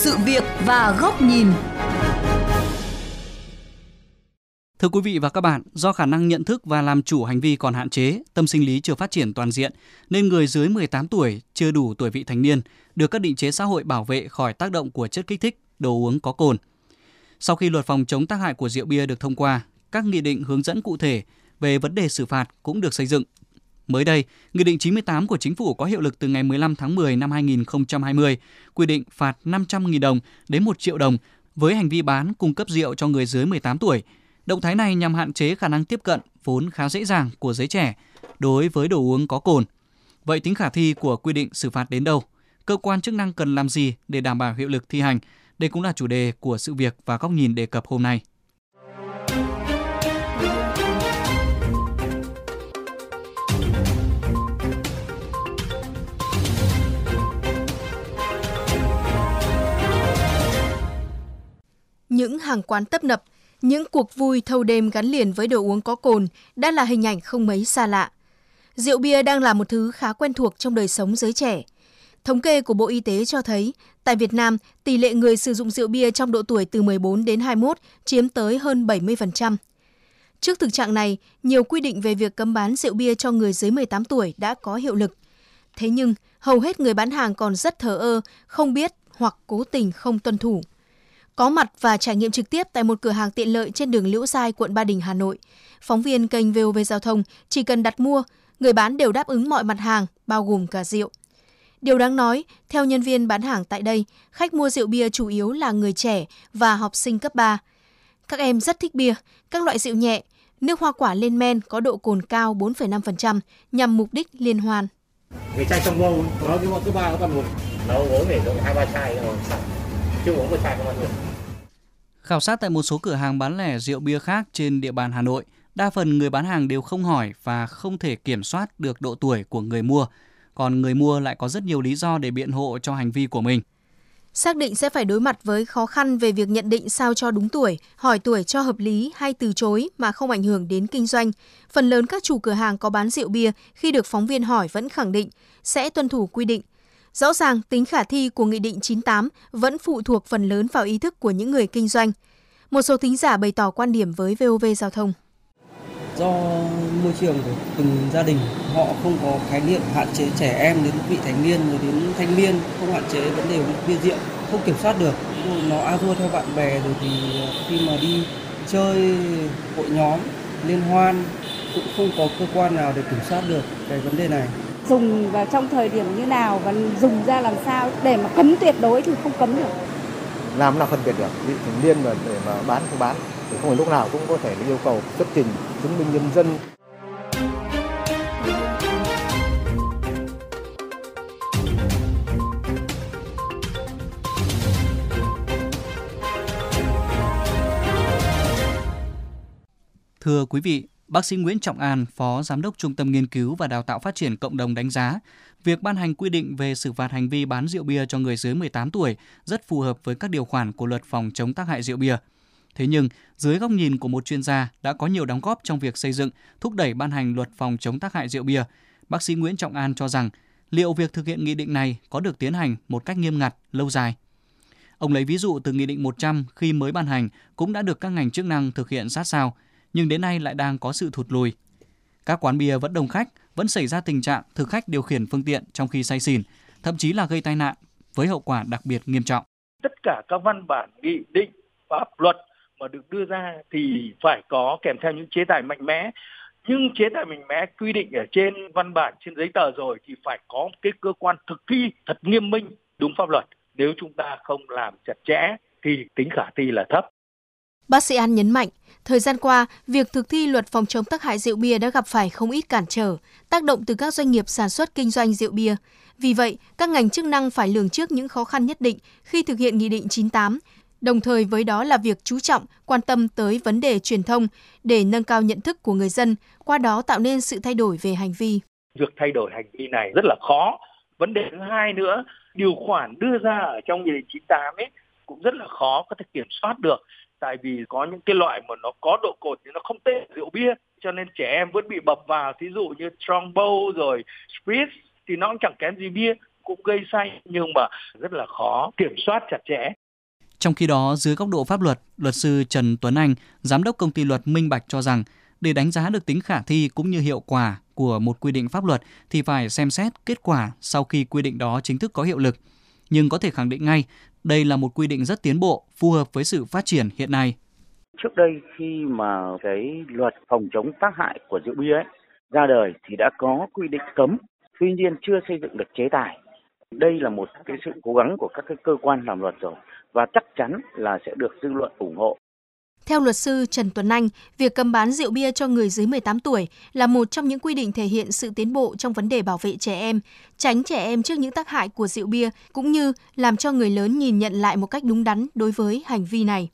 sự việc và góc nhìn. Thưa quý vị và các bạn, do khả năng nhận thức và làm chủ hành vi còn hạn chế, tâm sinh lý chưa phát triển toàn diện, nên người dưới 18 tuổi, chưa đủ tuổi vị thành niên, được các định chế xã hội bảo vệ khỏi tác động của chất kích thích, đồ uống có cồn. Sau khi luật phòng chống tác hại của rượu bia được thông qua, các nghị định hướng dẫn cụ thể về vấn đề xử phạt cũng được xây dựng. Mới đây, Nghị định 98 của Chính phủ có hiệu lực từ ngày 15 tháng 10 năm 2020, quy định phạt 500.000 đồng đến 1 triệu đồng với hành vi bán cung cấp rượu cho người dưới 18 tuổi. Động thái này nhằm hạn chế khả năng tiếp cận vốn khá dễ dàng của giới trẻ đối với đồ uống có cồn. Vậy tính khả thi của quy định xử phạt đến đâu? Cơ quan chức năng cần làm gì để đảm bảo hiệu lực thi hành? Đây cũng là chủ đề của sự việc và góc nhìn đề cập hôm nay. Những hàng quán tấp nập, những cuộc vui thâu đêm gắn liền với đồ uống có cồn đã là hình ảnh không mấy xa lạ. Rượu bia đang là một thứ khá quen thuộc trong đời sống giới trẻ. Thống kê của Bộ Y tế cho thấy, tại Việt Nam, tỷ lệ người sử dụng rượu bia trong độ tuổi từ 14 đến 21 chiếm tới hơn 70%. Trước thực trạng này, nhiều quy định về việc cấm bán rượu bia cho người dưới 18 tuổi đã có hiệu lực. Thế nhưng, hầu hết người bán hàng còn rất thờ ơ, không biết hoặc cố tình không tuân thủ. Có mặt và trải nghiệm trực tiếp tại một cửa hàng tiện lợi trên đường Liễu Giai, quận Ba Đình, Hà Nội. Phóng viên kênh VOV Giao thông chỉ cần đặt mua, người bán đều đáp ứng mọi mặt hàng, bao gồm cả rượu. Điều đáng nói, theo nhân viên bán hàng tại đây, khách mua rượu bia chủ yếu là người trẻ và học sinh cấp 3. Các em rất thích bia, các loại rượu nhẹ, nước hoa quả lên men có độ cồn cao 4,5% nhằm mục đích liên hoan. Cái chai trong bông, nó cứ cứ ba các bạn một, nó uống để được hai ba chai rồi, chưa uống một chai các bạn được. Khảo sát tại một số cửa hàng bán lẻ rượu bia khác trên địa bàn Hà Nội, đa phần người bán hàng đều không hỏi và không thể kiểm soát được độ tuổi của người mua, còn người mua lại có rất nhiều lý do để biện hộ cho hành vi của mình. Xác định sẽ phải đối mặt với khó khăn về việc nhận định sao cho đúng tuổi, hỏi tuổi cho hợp lý hay từ chối mà không ảnh hưởng đến kinh doanh. Phần lớn các chủ cửa hàng có bán rượu bia khi được phóng viên hỏi vẫn khẳng định sẽ tuân thủ quy định. Rõ ràng, tính khả thi của Nghị định 98 vẫn phụ thuộc phần lớn vào ý thức của những người kinh doanh. Một số thính giả bày tỏ quan điểm với VOV Giao thông. Do môi trường của từng gia đình, họ không có khái niệm hạn chế trẻ em đến vị thành niên rồi đến thanh niên, không hạn chế vấn đề bia rượu, không kiểm soát được. Nó a thua theo bạn bè rồi thì ờ, khi mà đi chơi hội nhóm, liên hoan, cũng không có cơ quan nào để kiểm soát được cái vấn đề này dùng vào trong thời điểm như nào và dùng ra làm sao để mà cấm tuyệt đối thì không cấm được? Làm nào phân biệt được? Vị thành niên mà để mà bán không bán. Thì không phải lúc nào cũng có thể yêu cầu xuất trình chứng minh nhân dân. Thưa quý vị, bác sĩ Nguyễn Trọng An, Phó Giám đốc Trung tâm Nghiên cứu và Đào tạo Phát triển Cộng đồng đánh giá, việc ban hành quy định về xử phạt hành vi bán rượu bia cho người dưới 18 tuổi rất phù hợp với các điều khoản của luật phòng chống tác hại rượu bia. Thế nhưng, dưới góc nhìn của một chuyên gia đã có nhiều đóng góp trong việc xây dựng, thúc đẩy ban hành luật phòng chống tác hại rượu bia, bác sĩ Nguyễn Trọng An cho rằng liệu việc thực hiện nghị định này có được tiến hành một cách nghiêm ngặt, lâu dài? Ông lấy ví dụ từ Nghị định 100 khi mới ban hành cũng đã được các ngành chức năng thực hiện sát sao, nhưng đến nay lại đang có sự thụt lùi. Các quán bia vẫn đông khách, vẫn xảy ra tình trạng thực khách điều khiển phương tiện trong khi say xỉn, thậm chí là gây tai nạn với hậu quả đặc biệt nghiêm trọng. Tất cả các văn bản, nghị định, pháp luật mà được đưa ra thì phải có kèm theo những chế tài mạnh mẽ nhưng chế tài mạnh mẽ quy định ở trên văn bản trên giấy tờ rồi thì phải có cái cơ quan thực thi thật nghiêm minh đúng pháp luật nếu chúng ta không làm chặt chẽ thì tính khả thi là thấp Bác sĩ An nhấn mạnh, thời gian qua, việc thực thi luật phòng chống tác hại rượu bia đã gặp phải không ít cản trở, tác động từ các doanh nghiệp sản xuất kinh doanh rượu bia. Vì vậy, các ngành chức năng phải lường trước những khó khăn nhất định khi thực hiện Nghị định 98, Đồng thời với đó là việc chú trọng, quan tâm tới vấn đề truyền thông để nâng cao nhận thức của người dân, qua đó tạo nên sự thay đổi về hành vi. Việc thay đổi hành vi này rất là khó. Vấn đề thứ hai nữa, điều khoản đưa ra ở trong Nghị định 98 ấy cũng rất là khó có thể kiểm soát được. Tại vì có những cái loại mà nó có độ cồn thì nó không tên rượu bia, cho nên trẻ em vẫn bị bập vào. Thí dụ như Strongbow rồi Spritz thì nó cũng chẳng kém gì bia cũng gây say nhưng mà rất là khó kiểm soát chặt chẽ. Trong khi đó, dưới góc độ pháp luật, luật sư Trần Tuấn Anh, giám đốc công ty luật Minh Bạch cho rằng để đánh giá được tính khả thi cũng như hiệu quả của một quy định pháp luật thì phải xem xét kết quả sau khi quy định đó chính thức có hiệu lực. Nhưng có thể khẳng định ngay, đây là một quy định rất tiến bộ, phù hợp với sự phát triển hiện nay. Trước đây khi mà cái luật phòng chống tác hại của rượu bia ấy ra đời thì đã có quy định cấm, tuy nhiên chưa xây dựng được chế tài. Đây là một cái sự cố gắng của các cái cơ quan làm luật rồi và chắc chắn là sẽ được dư luận ủng hộ. Theo luật sư Trần Tuấn Anh, việc cấm bán rượu bia cho người dưới 18 tuổi là một trong những quy định thể hiện sự tiến bộ trong vấn đề bảo vệ trẻ em, tránh trẻ em trước những tác hại của rượu bia cũng như làm cho người lớn nhìn nhận lại một cách đúng đắn đối với hành vi này.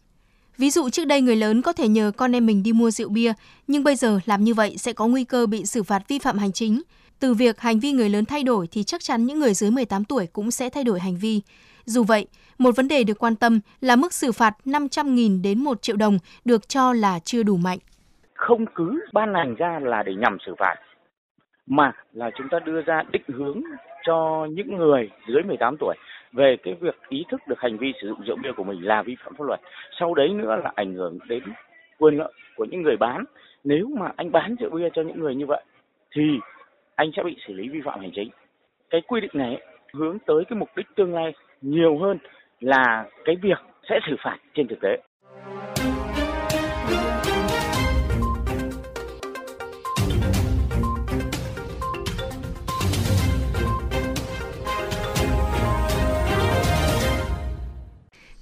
Ví dụ trước đây người lớn có thể nhờ con em mình đi mua rượu bia, nhưng bây giờ làm như vậy sẽ có nguy cơ bị xử phạt vi phạm hành chính. Từ việc hành vi người lớn thay đổi thì chắc chắn những người dưới 18 tuổi cũng sẽ thay đổi hành vi. Dù vậy, một vấn đề được quan tâm là mức xử phạt 500.000 đến 1 triệu đồng được cho là chưa đủ mạnh. Không cứ ban hành ra là để nhằm xử phạt, mà là chúng ta đưa ra định hướng cho những người dưới 18 tuổi về cái việc ý thức được hành vi sử dụng rượu bia của mình là vi phạm pháp luật. Sau đấy nữa là ảnh hưởng đến quyền lợi của những người bán. Nếu mà anh bán rượu bia cho những người như vậy, thì anh sẽ bị xử lý vi phạm hành chính. Cái quy định này hướng tới cái mục đích tương lai nhiều hơn là cái việc sẽ xử phạt trên thực tế.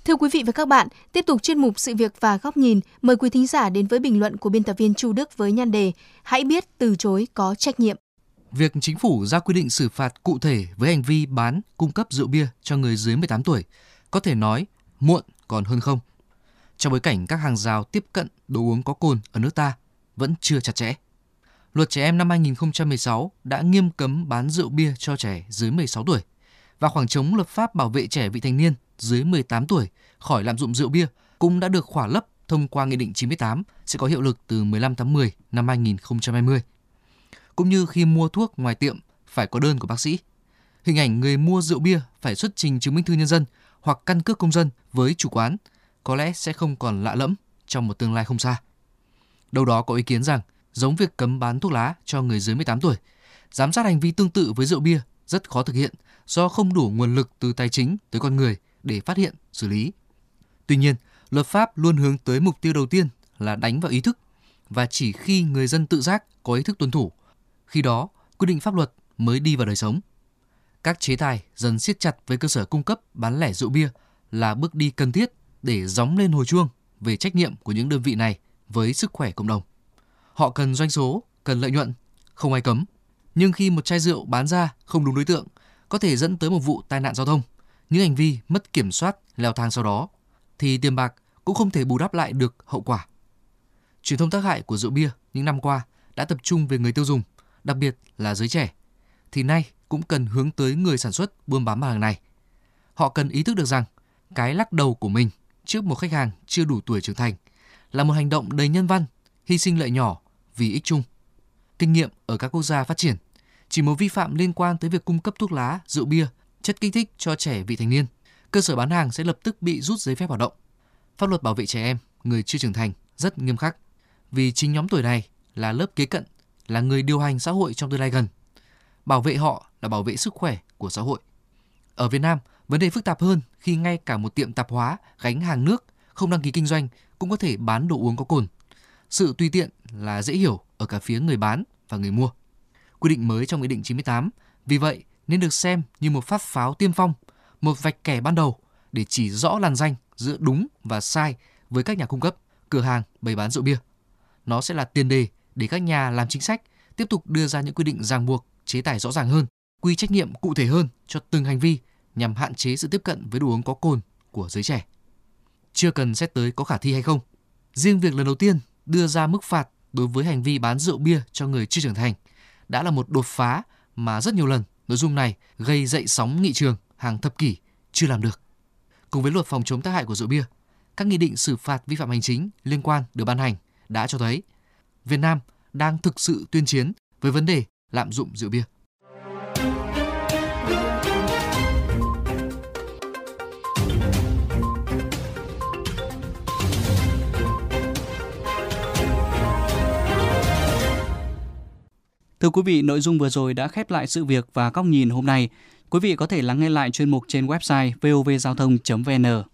Thưa quý vị và các bạn, tiếp tục chuyên mục sự việc và góc nhìn, mời quý thính giả đến với bình luận của biên tập viên Chu Đức với nhan đề Hãy biết từ chối có trách nhiệm. Việc chính phủ ra quy định xử phạt cụ thể với hành vi bán, cung cấp rượu bia cho người dưới 18 tuổi có thể nói muộn còn hơn không. Trong bối cảnh các hàng rào tiếp cận đồ uống có cồn ở nước ta vẫn chưa chặt chẽ. Luật trẻ em năm 2016 đã nghiêm cấm bán rượu bia cho trẻ dưới 16 tuổi và khoảng trống luật pháp bảo vệ trẻ vị thành niên dưới 18 tuổi khỏi lạm dụng rượu bia cũng đã được khỏa lấp thông qua Nghị định 98 sẽ có hiệu lực từ 15 tháng 10 năm 2020. Cũng như khi mua thuốc ngoài tiệm phải có đơn của bác sĩ. Hình ảnh người mua rượu bia phải xuất trình chứng minh thư nhân dân hoặc căn cước công dân với chủ quán có lẽ sẽ không còn lạ lẫm trong một tương lai không xa. Đâu đó có ý kiến rằng, giống việc cấm bán thuốc lá cho người dưới 18 tuổi, giám sát hành vi tương tự với rượu bia rất khó thực hiện do không đủ nguồn lực từ tài chính tới con người để phát hiện, xử lý. Tuy nhiên, luật pháp luôn hướng tới mục tiêu đầu tiên là đánh vào ý thức và chỉ khi người dân tự giác có ý thức tuân thủ, khi đó quy định pháp luật mới đi vào đời sống. Các chế tài dần siết chặt với cơ sở cung cấp bán lẻ rượu bia là bước đi cần thiết để gióng lên hồi chuông về trách nhiệm của những đơn vị này với sức khỏe cộng đồng. Họ cần doanh số, cần lợi nhuận, không ai cấm. Nhưng khi một chai rượu bán ra không đúng đối tượng, có thể dẫn tới một vụ tai nạn giao thông, những hành vi mất kiểm soát leo thang sau đó, thì tiền bạc cũng không thể bù đắp lại được hậu quả. Truyền thông tác hại của rượu bia những năm qua đã tập trung về người tiêu dùng, đặc biệt là giới trẻ. Thì nay cũng cần hướng tới người sản xuất buôn bán mặt hàng này. Họ cần ý thức được rằng cái lắc đầu của mình trước một khách hàng chưa đủ tuổi trưởng thành là một hành động đầy nhân văn, hy sinh lợi nhỏ vì ích chung. Kinh nghiệm ở các quốc gia phát triển, chỉ một vi phạm liên quan tới việc cung cấp thuốc lá, rượu bia, chất kích thích cho trẻ vị thành niên, cơ sở bán hàng sẽ lập tức bị rút giấy phép hoạt động. Pháp luật bảo vệ trẻ em, người chưa trưởng thành rất nghiêm khắc, vì chính nhóm tuổi này là lớp kế cận, là người điều hành xã hội trong tương lai gần. Bảo vệ họ là bảo vệ sức khỏe của xã hội. Ở Việt Nam, vấn đề phức tạp hơn khi ngay cả một tiệm tạp hóa gánh hàng nước không đăng ký kinh doanh cũng có thể bán đồ uống có cồn. Sự tùy tiện là dễ hiểu ở cả phía người bán và người mua. Quy định mới trong Nghị định 98 vì vậy nên được xem như một phát pháo tiên phong, một vạch kẻ ban đầu để chỉ rõ làn danh giữa đúng và sai với các nhà cung cấp, cửa hàng bày bán rượu bia. Nó sẽ là tiền đề để các nhà làm chính sách tiếp tục đưa ra những quy định ràng buộc, chế tài rõ ràng hơn, quy trách nhiệm cụ thể hơn cho từng hành vi nhằm hạn chế sự tiếp cận với đồ uống có cồn của giới trẻ. Chưa cần xét tới có khả thi hay không. Riêng việc lần đầu tiên đưa ra mức phạt đối với hành vi bán rượu bia cho người chưa trưởng thành đã là một đột phá mà rất nhiều lần nội dung này gây dậy sóng nghị trường hàng thập kỷ chưa làm được. Cùng với luật phòng chống tác hại của rượu bia, các nghị định xử phạt vi phạm hành chính liên quan được ban hành đã cho thấy Việt Nam đang thực sự tuyên chiến với vấn đề lạm dụng rượu bia. Thưa quý vị, nội dung vừa rồi đã khép lại sự việc và góc nhìn hôm nay. Quý vị có thể lắng nghe lại chuyên mục trên website vovgiao thông.vn.